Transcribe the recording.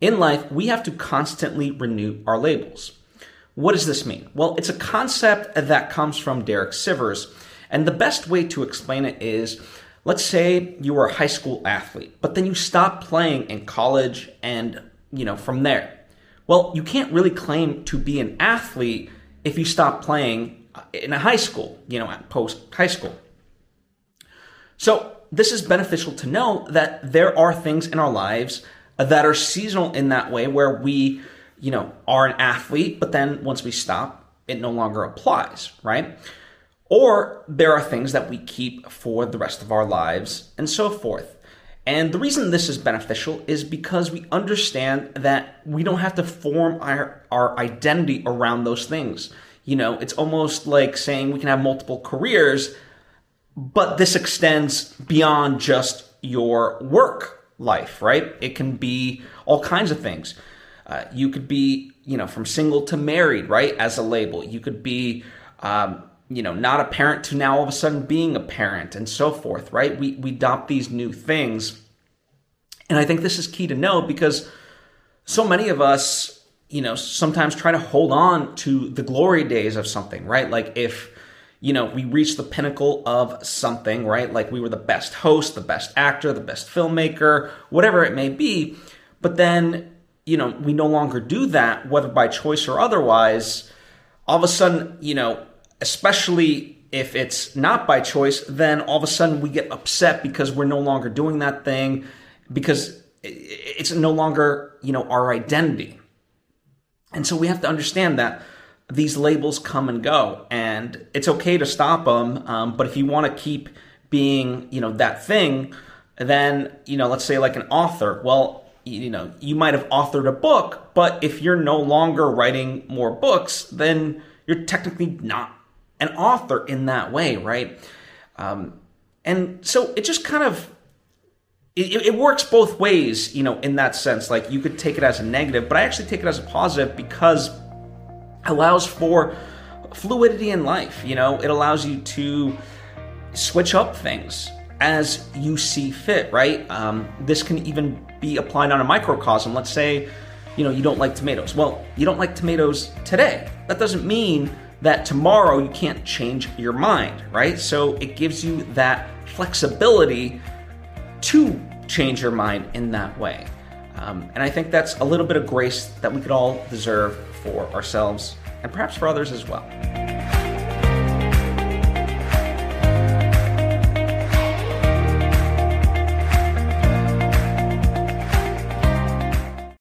In life, we have to constantly renew our labels. What does this mean? Well, it's a concept that comes from Derek Sivers, and the best way to explain it is let's say you were a high school athlete, but then you stop playing in college and, you know, from there. Well, you can't really claim to be an athlete if you stop playing uh, in a high school, you know, post high school. So, this is beneficial to know that there are things in our lives that are seasonal in that way where we, you know, are an athlete, but then once we stop, it no longer applies, right? Or there are things that we keep for the rest of our lives and so forth. And the reason this is beneficial is because we understand that we don't have to form our, our identity around those things. You know, it's almost like saying we can have multiple careers, but this extends beyond just your work life, right? It can be all kinds of things. Uh, you could be, you know, from single to married, right? As a label. You could be, um, you know, not a parent to now all of a sudden being a parent and so forth, right? We, we adopt these new things. And I think this is key to know because so many of us, you know, sometimes try to hold on to the glory days of something, right? Like if, you know, we reach the pinnacle of something, right? Like we were the best host, the best actor, the best filmmaker, whatever it may be. But then, you know, we no longer do that, whether by choice or otherwise. All of a sudden, you know, especially if it's not by choice, then all of a sudden we get upset because we're no longer doing that thing because it's no longer, you know, our identity. And so we have to understand that these labels come and go and it's okay to stop them. Um, but if you want to keep being, you know, that thing, then, you know, let's say like an author, well, you know, you might have authored a book, but if you're no longer writing more books, then you're technically not an author in that way, right? Um, and so it just kind of it, it, works both ways, you know, in that sense. Like you could take it as a negative, but I actually take it as a positive because allows for fluidity in life. You know, it allows you to switch up things as you see fit, right? Um, this can even be applied on a microcosm. Let's say, you know, you don't like tomatoes. Well, you don't like tomatoes today. That doesn't mean that tomorrow you can't change your mind, right? So it gives you that flexibility to change your mind in that way. Um, and I think that's a little bit of grace that we could all deserve for ourselves and perhaps for others as well.